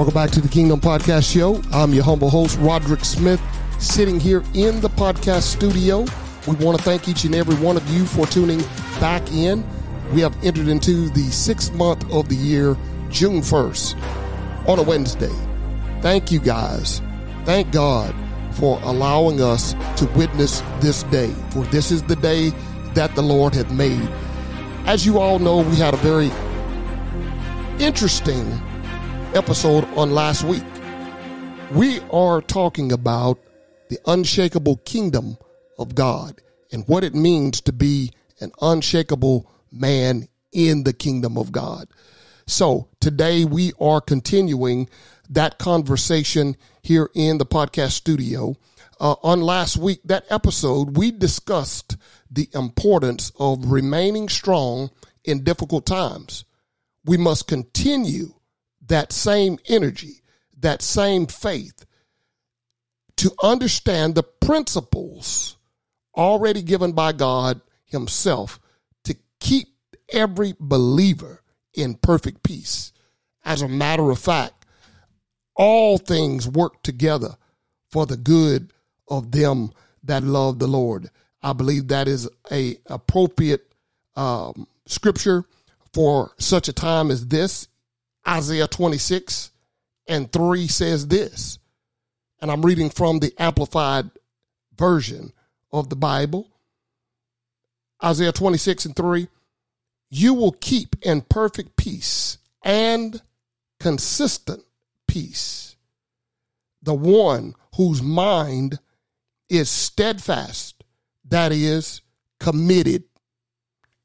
Welcome back to the Kingdom Podcast Show. I'm your humble host, Roderick Smith, sitting here in the podcast studio. We want to thank each and every one of you for tuning back in. We have entered into the sixth month of the year, June 1st, on a Wednesday. Thank you guys. Thank God for allowing us to witness this day, for this is the day that the Lord hath made. As you all know, we had a very interesting episode on last week. We are talking about the unshakable kingdom of God and what it means to be an unshakable man in the kingdom of God. So today we are continuing that conversation here in the podcast studio. Uh, on last week, that episode, we discussed the importance of remaining strong in difficult times. We must continue that same energy, that same faith to understand the principles already given by God Himself to keep every believer in perfect peace. As a matter of fact, all things work together for the good of them that love the Lord. I believe that is a appropriate um, scripture for such a time as this. Isaiah 26 and 3 says this, and I'm reading from the Amplified Version of the Bible. Isaiah 26 and 3 You will keep in perfect peace and consistent peace the one whose mind is steadfast, that is, committed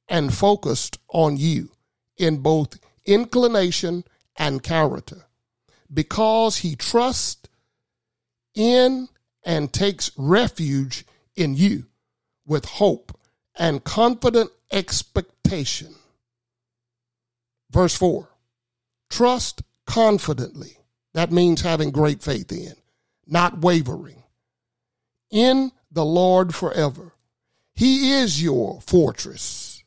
and focused on you in both inclination and character, because he trusts in and takes refuge in you with hope and confident expectation. Verse 4 Trust confidently. That means having great faith in, not wavering, in the Lord forever. He is your fortress,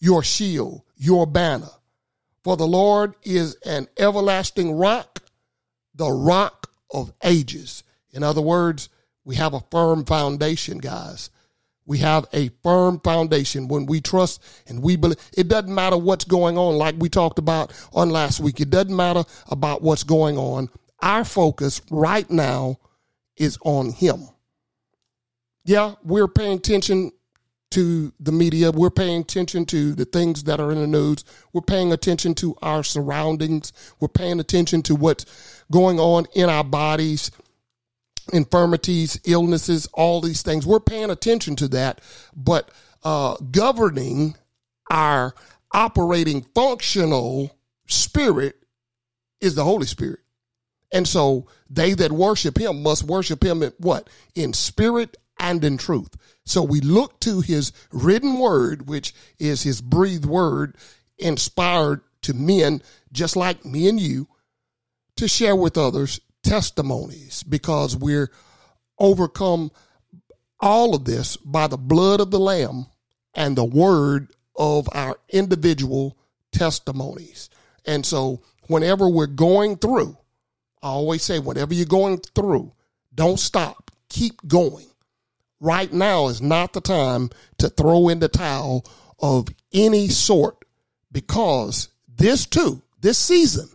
your shield, your banner. For the Lord is an everlasting rock, the rock of ages. In other words, we have a firm foundation, guys. We have a firm foundation when we trust and we believe. It doesn't matter what's going on, like we talked about on last week. It doesn't matter about what's going on. Our focus right now is on Him. Yeah, we're paying attention to the media. We're paying attention to the things that are in the news. We're paying attention to our surroundings. We're paying attention to what's going on in our bodies infirmities, illnesses, all these things. We're paying attention to that, but uh, governing our operating functional spirit is the Holy Spirit. And so they that worship him must worship him in what? In spirit and in truth. So we look to his written word, which is his breathed word, inspired to men just like me and you, to share with others testimonies because we're overcome all of this by the blood of the Lamb and the word of our individual testimonies. And so, whenever we're going through, I always say, whatever you're going through, don't stop, keep going. Right now is not the time to throw in the towel of any sort because this too, this season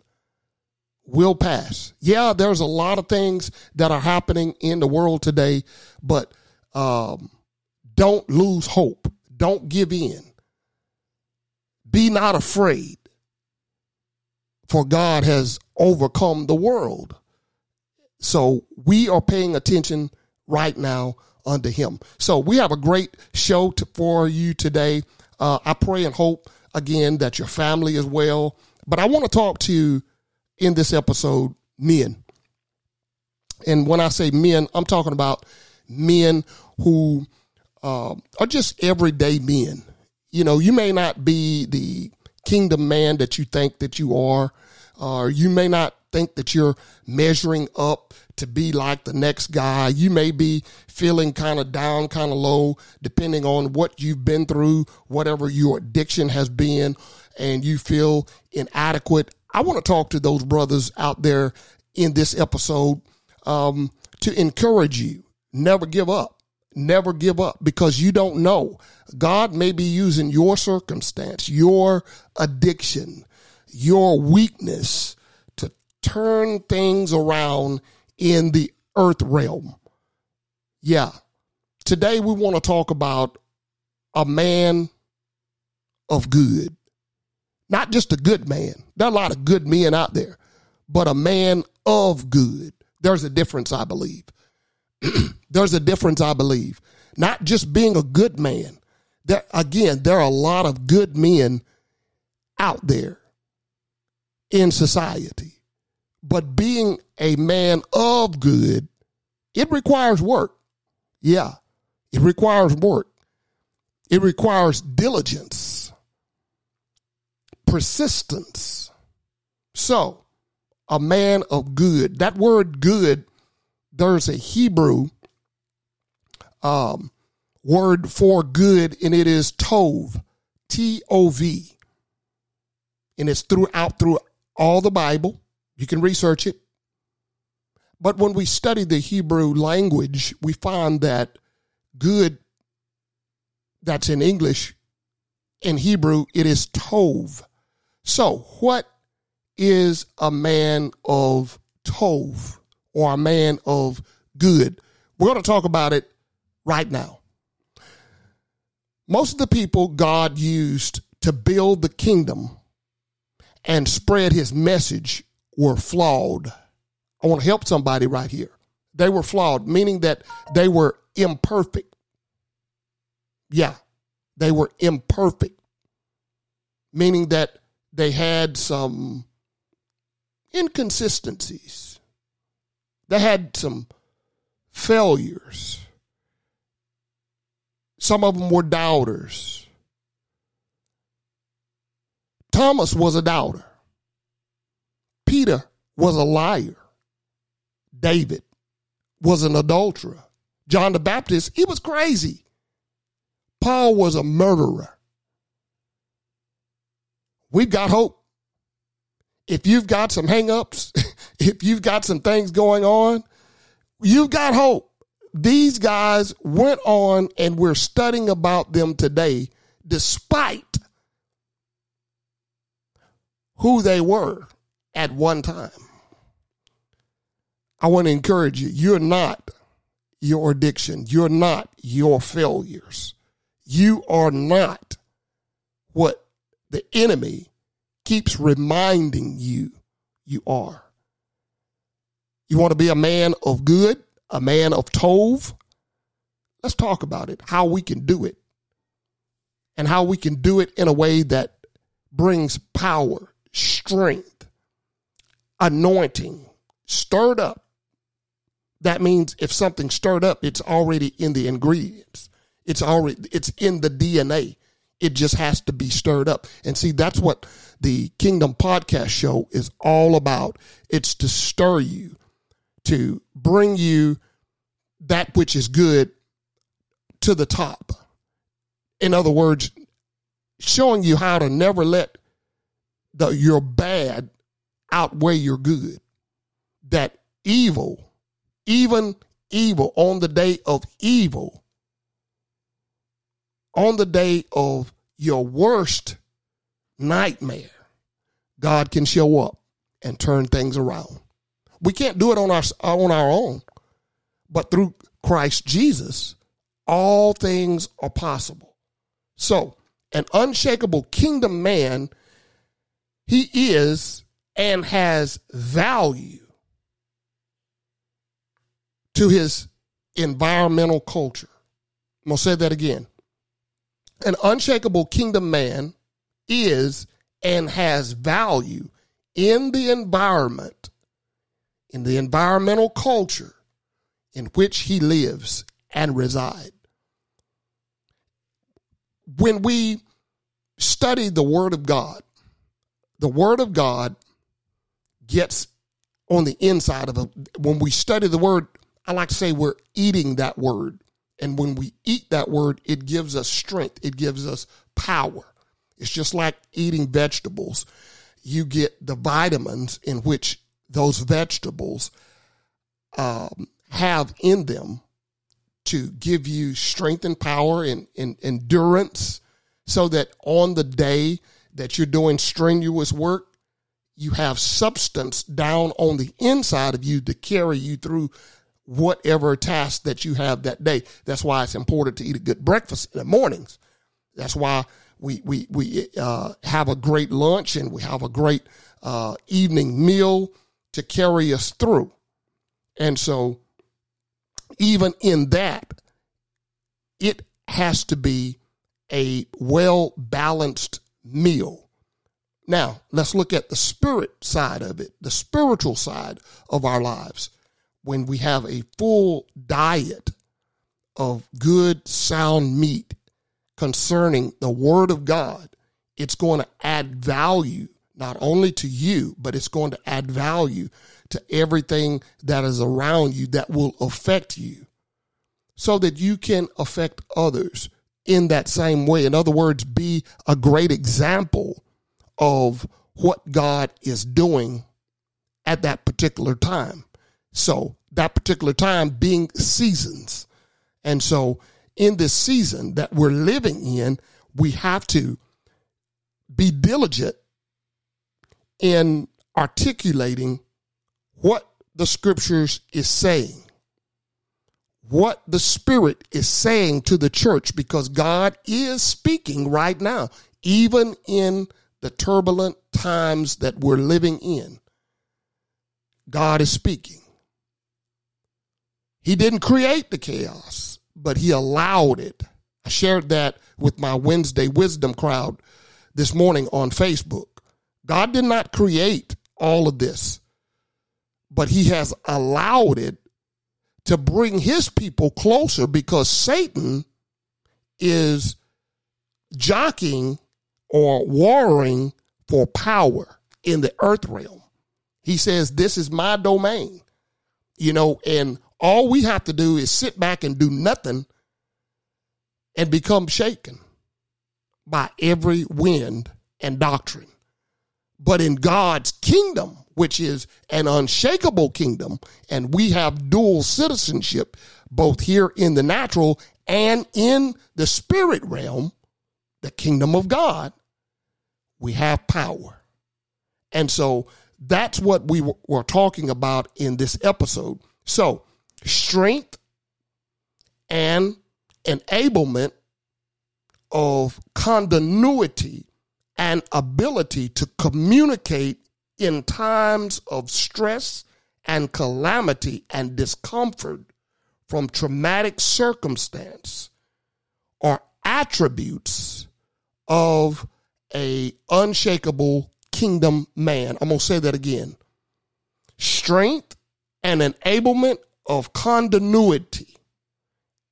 will pass. Yeah, there's a lot of things that are happening in the world today, but um, don't lose hope. Don't give in. Be not afraid, for God has overcome the world. So we are paying attention right now unto Him. So we have a great show to, for you today. Uh, I pray and hope again that your family is well. But I want to talk to you in this episode men. And when I say men, I'm talking about men who uh, are just everyday men. You know, you may not be the kingdom man that you think that you are, or you may not think that you're measuring up to be like the next guy. You may be feeling kind of down, kind of low, depending on what you've been through, whatever your addiction has been, and you feel inadequate I want to talk to those brothers out there in this episode um, to encourage you. Never give up. Never give up because you don't know. God may be using your circumstance, your addiction, your weakness to turn things around in the earth realm. Yeah. Today we want to talk about a man of good. Not just a good man. There are a lot of good men out there, but a man of good. There's a difference, I believe. There's a difference, I believe. Not just being a good man. There, again, there are a lot of good men out there in society. But being a man of good, it requires work. Yeah, it requires work. It requires diligence, persistence. So, a man of good, that word good, there's a Hebrew um, word for good, and it is tov, T O V. And it's throughout through all the Bible. You can research it. But when we study the Hebrew language, we find that good that's in English, in Hebrew, it is tov. So, what is a man of tov or a man of good? We're going to talk about it right now. Most of the people God used to build the kingdom and spread his message were flawed. I want to help somebody right here. They were flawed, meaning that they were imperfect. Yeah, they were imperfect, meaning that they had some inconsistencies. They had some failures. Some of them were doubters. Thomas was a doubter. Was a liar. David was an adulterer. John the Baptist, he was crazy. Paul was a murderer. We've got hope. If you've got some hangups, if you've got some things going on, you've got hope. These guys went on and we're studying about them today despite who they were at one time. I want to encourage you. You're not your addiction. You're not your failures. You are not what the enemy keeps reminding you you are. You want to be a man of good, a man of tov? Let's talk about it, how we can do it, and how we can do it in a way that brings power, strength, anointing, stirred up. That means if something stirred up, it's already in the ingredients. It's already it's in the DNA. It just has to be stirred up. And see, that's what the Kingdom Podcast show is all about. It's to stir you, to bring you that which is good to the top. In other words, showing you how to never let the your bad outweigh your good. That evil, even evil on the day of evil on the day of your worst nightmare, God can show up and turn things around. We can't do it on our on our own, but through Christ Jesus, all things are possible. So, an unshakable kingdom man, he is and has value to his environmental culture. I'm going to say that again an unshakable kingdom man is and has value in the environment, in the environmental culture in which he lives and reside. When we study the Word of God, the Word of God gets on the inside of it. When we study the Word, I like to say we're eating that Word. And when we eat that word, it gives us strength, it gives us power. It's just like eating vegetables. you get the vitamins in which those vegetables um, have in them to give you strength and power and, and endurance so that on the day that you're doing strenuous work, you have substance down on the inside of you to carry you through whatever task that you have that day. That's why it's important to eat a good breakfast in the mornings. That's why we we we uh, have a great lunch and we have a great uh, evening meal to carry us through. And so, even in that, it has to be a well balanced meal. Now, let's look at the spirit side of it, the spiritual side of our lives. When we have a full diet of good, sound meat concerning the Word of God, it's going to add value not only to you, but it's going to add value to everything that is around you that will affect you so that you can affect others in that same way. In other words, be a great example of what God is doing at that particular time. So, that particular time being seasons. And so, in this season that we're living in, we have to be diligent in articulating what the scriptures is saying what the Spirit is saying to the church because God is speaking right now, even in the turbulent times that we're living in. God is speaking. He didn't create the chaos, but He allowed it. I shared that with my Wednesday wisdom crowd this morning on Facebook. God did not create all of this, but He has allowed it to bring his people closer because Satan is jockeying or warring for power in the earth realm. He says, This is my domain, you know, and all we have to do is sit back and do nothing and become shaken by every wind and doctrine. But in God's kingdom, which is an unshakable kingdom, and we have dual citizenship, both here in the natural and in the spirit realm, the kingdom of God, we have power. And so that's what we were talking about in this episode. So, strength and enablement of continuity and ability to communicate in times of stress and calamity and discomfort from traumatic circumstance are attributes of a unshakable kingdom man. I'm going to say that again. Strength and enablement of continuity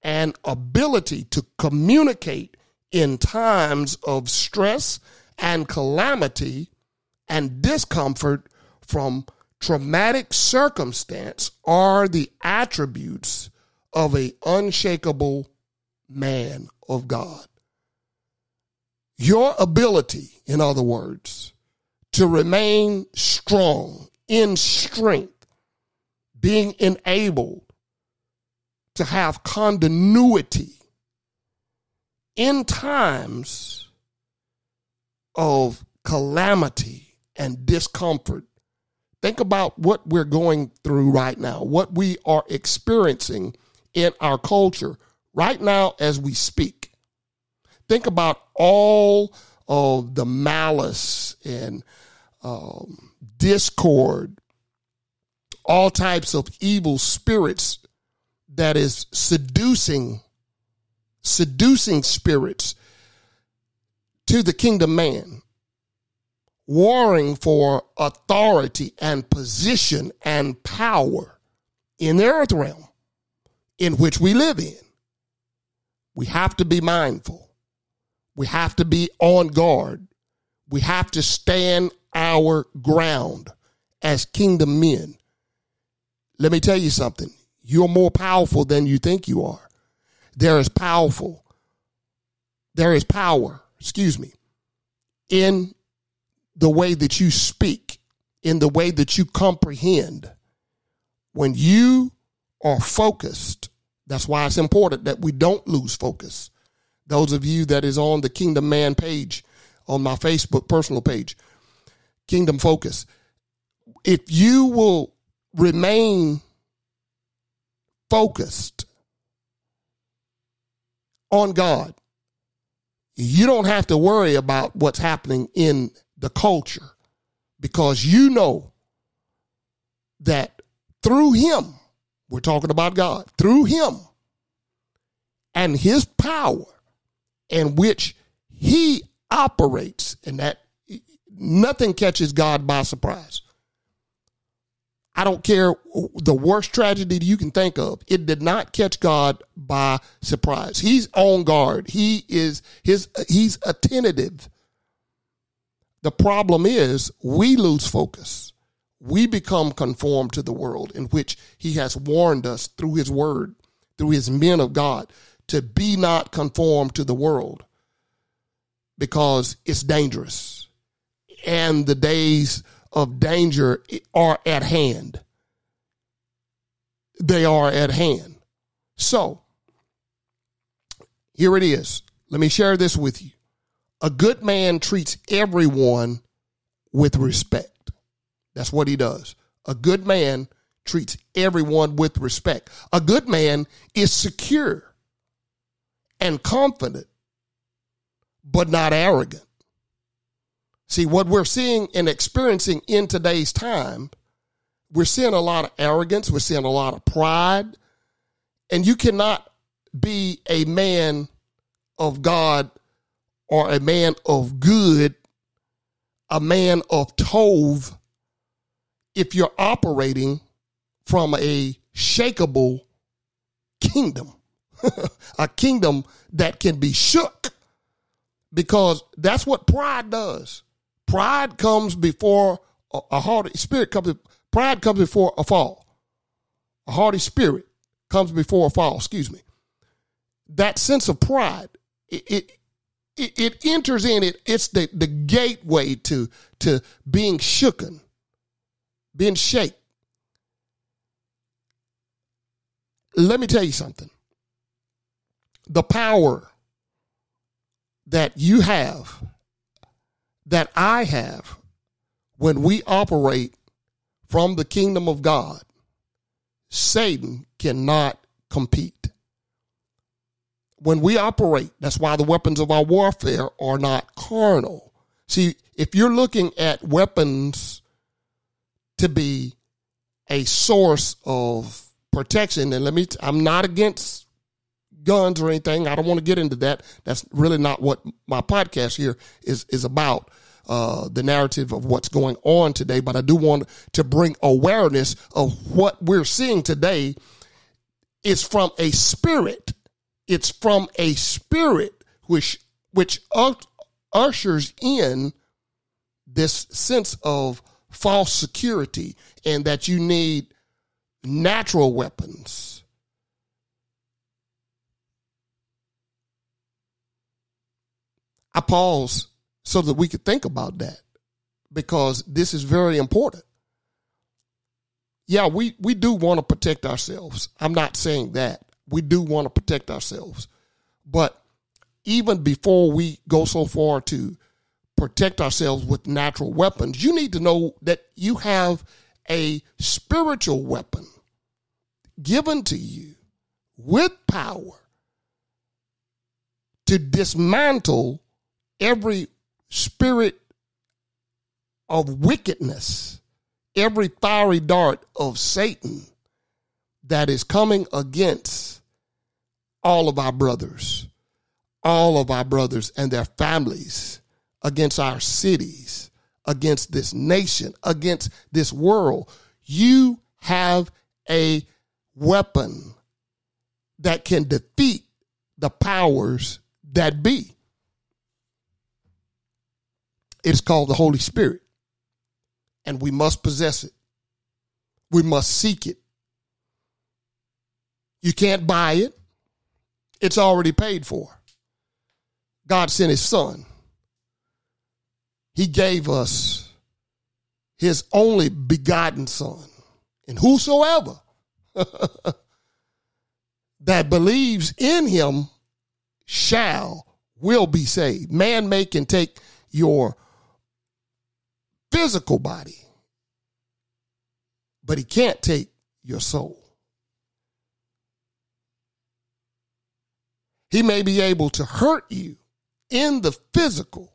and ability to communicate in times of stress and calamity and discomfort from traumatic circumstance are the attributes of a unshakable man of God. Your ability, in other words, to remain strong in strength, being enabled to have continuity in times of calamity and discomfort. Think about what we're going through right now, what we are experiencing in our culture right now as we speak. Think about all of the malice and um, discord, all types of evil spirits that is seducing, seducing spirits to the kingdom man warring for authority and position and power in the earth realm in which we live in. We have to be mindful. We have to be on guard. We have to stand our ground as kingdom men. Let me tell you something. You're more powerful than you think you are. There is powerful. There is power, excuse me, in the way that you speak, in the way that you comprehend, when you are focused, that's why it's important that we don't lose focus. Those of you that is on the Kingdom Man page on my Facebook personal page, Kingdom Focus, if you will remain focused on God, you don't have to worry about what's happening in the culture because you know that through Him, we're talking about God, through Him and His power in which He operates, and that nothing catches God by surprise. I don't care the worst tragedy you can think of. It did not catch God by surprise. He's on guard. He is his he's attentive. The problem is we lose focus. We become conformed to the world in which he has warned us through his word, through his men of God, to be not conformed to the world because it's dangerous. And the days of danger are at hand. They are at hand. So, here it is. Let me share this with you. A good man treats everyone with respect. That's what he does. A good man treats everyone with respect. A good man is secure and confident, but not arrogant. See, what we're seeing and experiencing in today's time, we're seeing a lot of arrogance, we're seeing a lot of pride, and you cannot be a man of God or a man of good, a man of Tov, if you're operating from a shakable kingdom, a kingdom that can be shook, because that's what pride does. Pride comes before a, a haughty spirit comes. Pride comes before a fall. A haughty spirit comes before a fall. Excuse me. That sense of pride, it it, it enters in. It it's the the gateway to to being shooken, being shake. Let me tell you something. The power that you have that I have when we operate from the kingdom of God, Satan cannot compete. When we operate, that's why the weapons of our warfare are not carnal. See, if you're looking at weapons to be a source of protection, and let me, I'm not against guns or anything. I don't want to get into that. That's really not what my podcast here is is about. Uh, the narrative of what's going on today, but I do want to bring awareness of what we're seeing today is from a spirit. It's from a spirit which which ushers in this sense of false security and that you need natural weapons I pause so that we could think about that because this is very important. Yeah, we, we do want to protect ourselves. I'm not saying that. We do want to protect ourselves. But even before we go so far to protect ourselves with natural weapons, you need to know that you have a spiritual weapon given to you with power to dismantle every spirit of wickedness, every fiery dart of Satan that is coming against all of our brothers, all of our brothers and their families, against our cities, against this nation, against this world. You have a weapon that can defeat the powers that be. It's called the Holy Spirit. And we must possess it. We must seek it. You can't buy it. It's already paid for. God sent his son. he gave us his only begotten son. And whosoever that believes in him shall, will be saved. Man may can take your physical body, but he can't take your soul. He may be able to hurt you in the physical,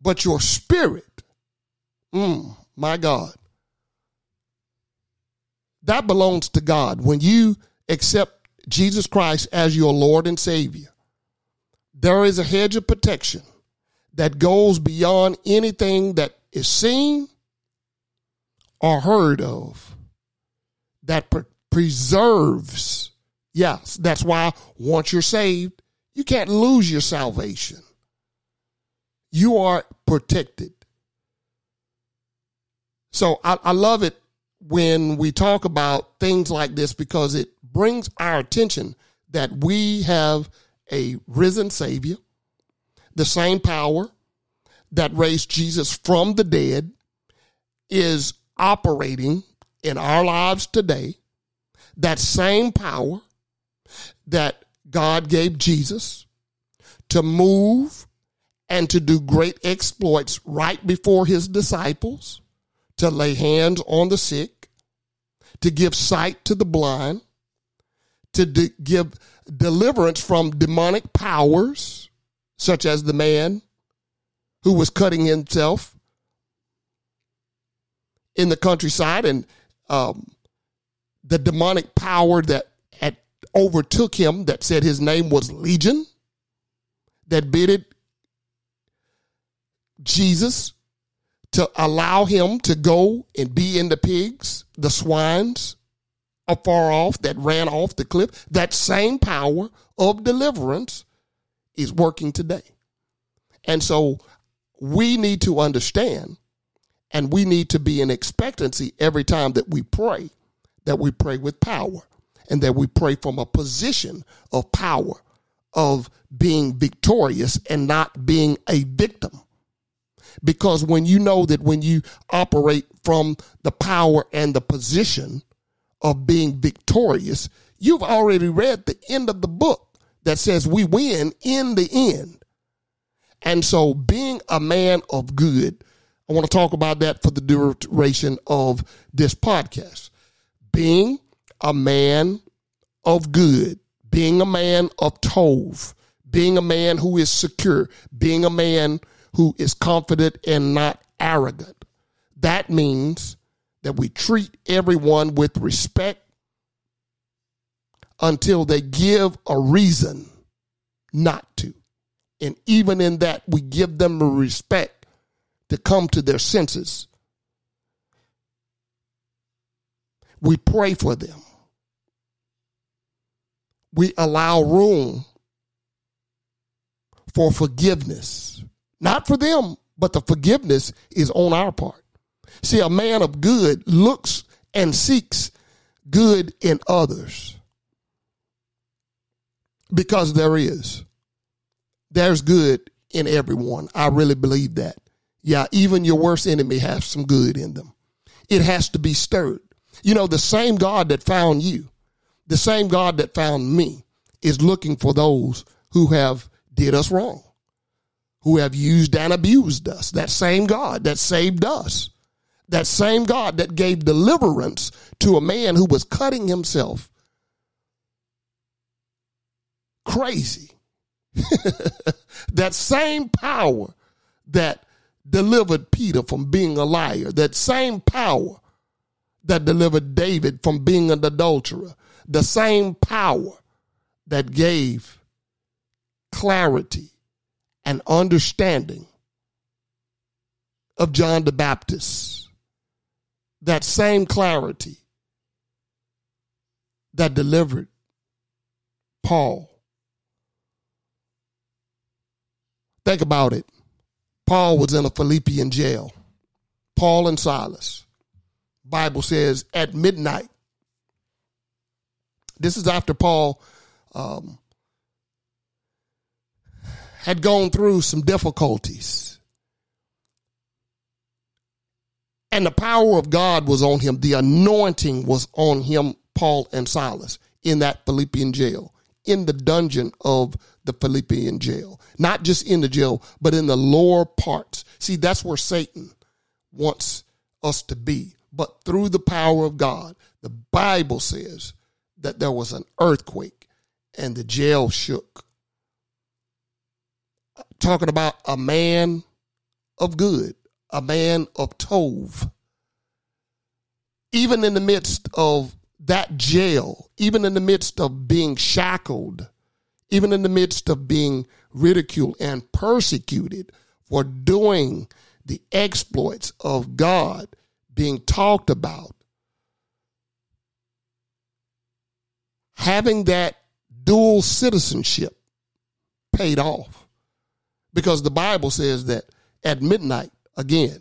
but your spirit, mm, my God, that belongs to God. When you accept Jesus Christ as your Lord and Savior, there is a hedge of protection that goes beyond anything that is seen or heard of, that pre- preserves. Yes, that's why once you're saved, you can't lose your salvation. You are protected. So I, I love it when we talk about things like this because it brings our attention that we have a risen Savior, the same power that raised Jesus from the dead is operating in our lives today. That same power that God gave Jesus to move and to do great exploits right before his disciples, to lay hands on the sick, to give sight to the blind, to de- give deliverance from demonic powers, such as the man who was cutting himself in the countryside and um, the demonic power that had overtook him that said his name was Legion, that bidded Jesus to allow him to go and be in the pigs, the swines, afar off that ran off the cliff, that same power of deliverance is working today. And so we need to understand and we need to be in expectancy every time that we pray, that we pray with power and that we pray from a position of power, of being victorious and not being a victim. Because when you know that when you operate from the power and the position of being victorious, you've already read the end of the book that says we win in the end. And so being a man of good, I want to talk about that for the duration of this podcast. Being a man of good, being a man of tov, being a man who is secure, being a man who is confident and not arrogant. That means that we treat everyone with respect until they give a reason not to. And even in that, we give them the respect to come to their senses. We pray for them. We allow room for forgiveness. Not for them, but the forgiveness is on our part. See, a man of good looks and seeks good in others because there is. There's good in everyone. I really believe that. Yeah, even your worst enemy has some good in them. It has to be stirred. You know, the same God that found you, the same God that found me, is looking for those who have did us wrong, who have used and abused us. That same God that saved us that same God that gave deliverance to a man who was cutting himself crazy. that same power that delivered Peter from being a liar, that same power that delivered David from being an adulterer, the same power that gave clarity and understanding of John the Baptist that same clarity that delivered Paul. Think about it. Paul was in a Philippian jail. Paul and Silas. Bible says at midnight. This is after Paul um, had gone through some difficulties And the power of God was on him. The anointing was on him, Paul and Silas, in that Philippian jail, in the dungeon of the Philippian jail. Not just in the jail, but in the lower parts. See, that's where Satan wants us to be. But through the power of God, the Bible says that there was an earthquake and the jail shook. Talking about a man of good, a man of Tov. Even in the midst of that jail, even in the midst of being shackled, even in the midst of being ridiculed and persecuted for doing the exploits of God being talked about, having that dual citizenship paid off. Because the Bible says that at midnight, again,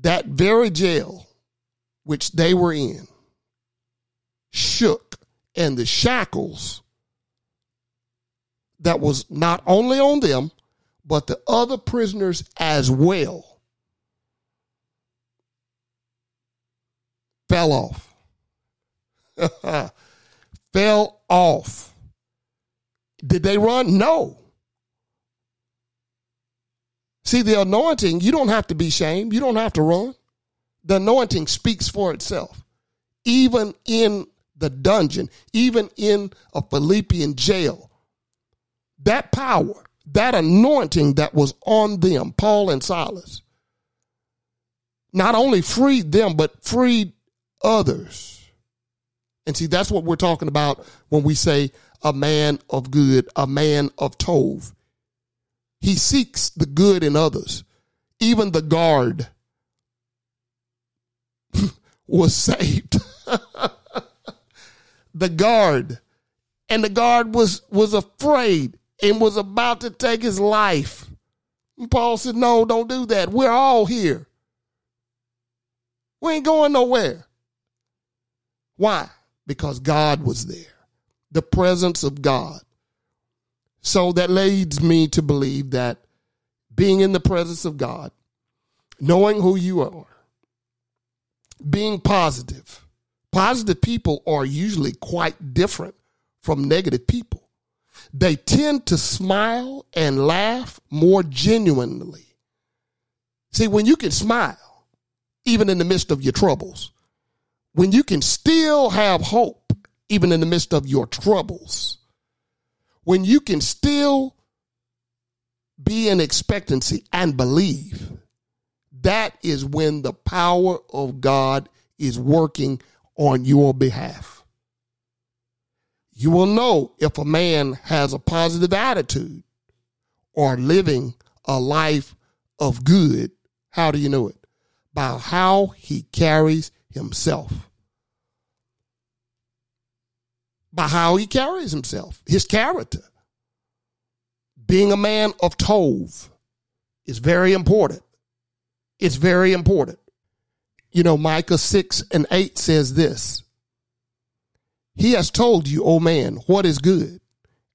that very jail which they were in shook, and the shackles that was not only on them, but the other prisoners as well fell off. fell off. Did they run? No. See, the anointing, you don't have to be shamed. You don't have to run. The anointing speaks for itself. Even in the dungeon, even in a Philippian jail, that power, that anointing that was on them, Paul and Silas, not only freed them, but freed others. And see, that's what we're talking about when we say a man of good, a man of Tov. He seeks the good in others. Even the guard was saved. the guard. And the guard was, was afraid and was about to take his life. And Paul said, No, don't do that. We're all here. We ain't going nowhere. Why? Because God was there, the presence of God. So that leads me to believe that being in the presence of God, knowing who you are, being positive, positive people are usually quite different from negative people. They tend to smile and laugh more genuinely. See, when you can smile, even in the midst of your troubles, when you can still have hope, even in the midst of your troubles, when you can still be in expectancy and believe, that is when the power of God is working on your behalf. You will know if a man has a positive attitude or living a life of good. How do you know it? By how he carries himself. By how he carries himself, his character. Being a man of Tov is very important. It's very important. You know, Micah 6 and 8 says this. He has told you, O man, what is good,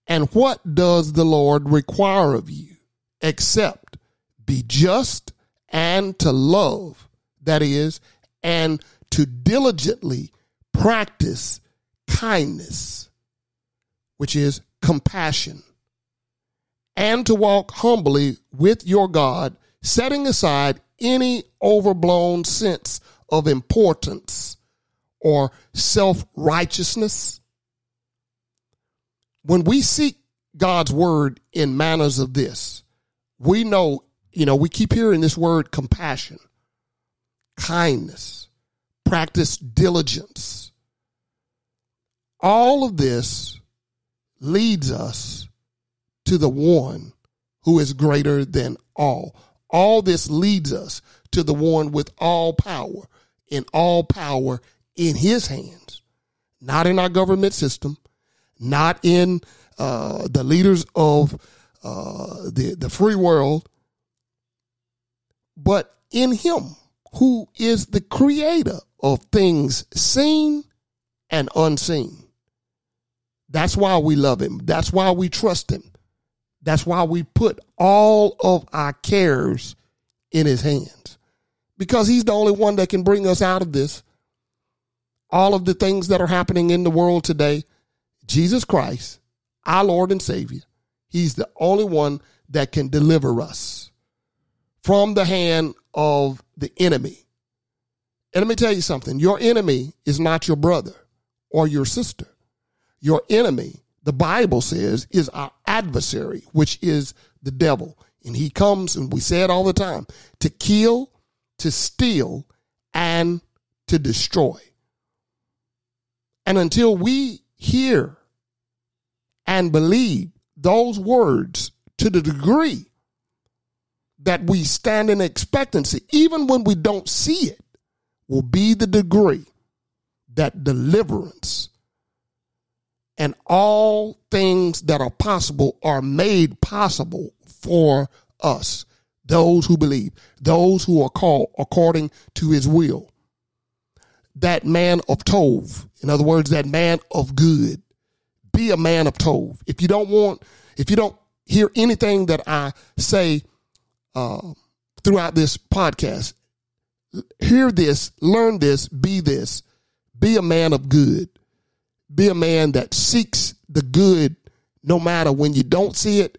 and what does the Lord require of you, except be just and to love, that is, and to diligently practice kindness, which is compassion, and to walk humbly with your God, setting aside any overblown sense of importance or self righteousness. When we seek God's word in manners of this, we know, you know, we keep hearing this word compassion, kindness, practice diligence. All of this leads us to the one who is greater than all. All this leads us to the one with all power and all power in his hands, not in our government system, not in uh, the leaders of uh, the, the free world, but in him who is the creator of things seen and unseen. That's why we love him. That's why we trust him. That's why we put all of our cares in his hands because he's the only one that can bring us out of this. All of the things that are happening in the world today, Jesus Christ, our Lord and Savior, he's the only one that can deliver us from the hand of the enemy. And let me tell you something your enemy is not your brother or your sister. Your enemy, the Bible says, is our adversary, which is the devil. And he comes, and we say it all the time, to kill, to steal, and to destroy. And until we hear and believe those words to the degree that we stand in expectancy, even when we don't see it, will be the degree that deliverance and all things that are possible are made possible for us, those who believe, those who are called according to his will. That man of Tov, in other words, that man of good, be a man of Tov. If you don't want, if you don't hear anything that I say uh, throughout this podcast, hear this, learn this, be this, be a man of good. Be a man that seeks the good no matter when you don't see it,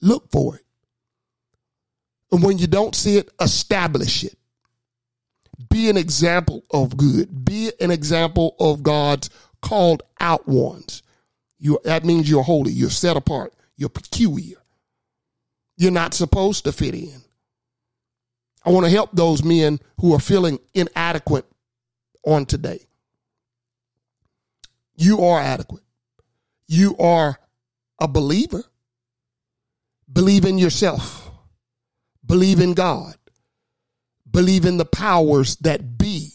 look for it. And when you don't see it, establish it. Be an example of good. Be an example of God's called out ones. You, that means you're holy, you're set apart, you're peculiar. You're not supposed to fit in. I want to help those men who are feeling inadequate on today. You are adequate. You are a believer. Believe in yourself. Believe in God. Believe in the powers that be.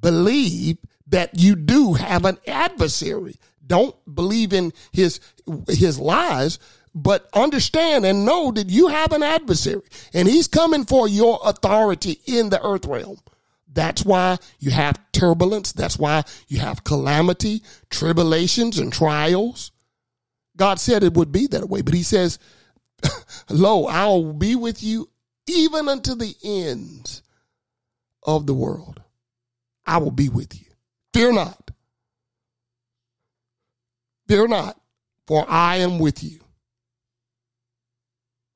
Believe that you do have an adversary. Don't believe in his his lies, but understand and know that you have an adversary and he's coming for your authority in the earth realm. That's why you have turbulence. That's why you have calamity, tribulations, and trials. God said it would be that way, but He says, Lo, I will be with you even unto the ends of the world. I will be with you. Fear not. Fear not, for I am with you.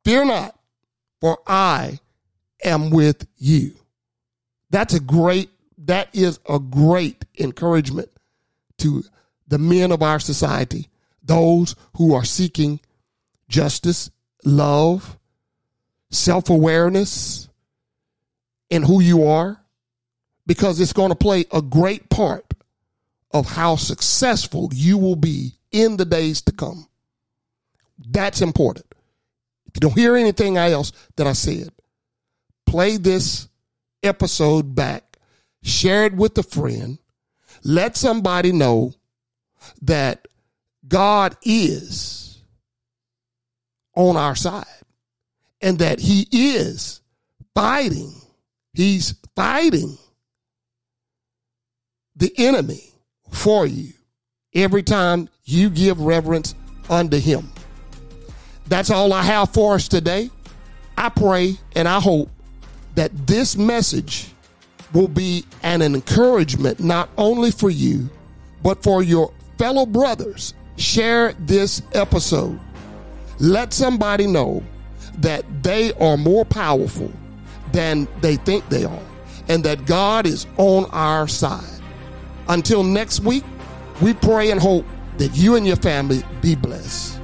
Fear not, for I am with you. That's a great, that is a great encouragement to the men of our society, those who are seeking justice, love, self awareness in who you are, because it's going to play a great part of how successful you will be in the days to come. That's important. If you don't hear anything else that I said, play this episode back, share it with a friend, let somebody know that God is on our side and that He is fighting. He's fighting the enemy for you every time you give reverence unto Him. That's all I have for us today. I pray and I hope that this message will be an encouragement not only for you, but for your fellow brothers. Share this episode. Let somebody know that they are more powerful than they think they are and that God is on our side. Until next week, we pray and hope that you and your family be blessed.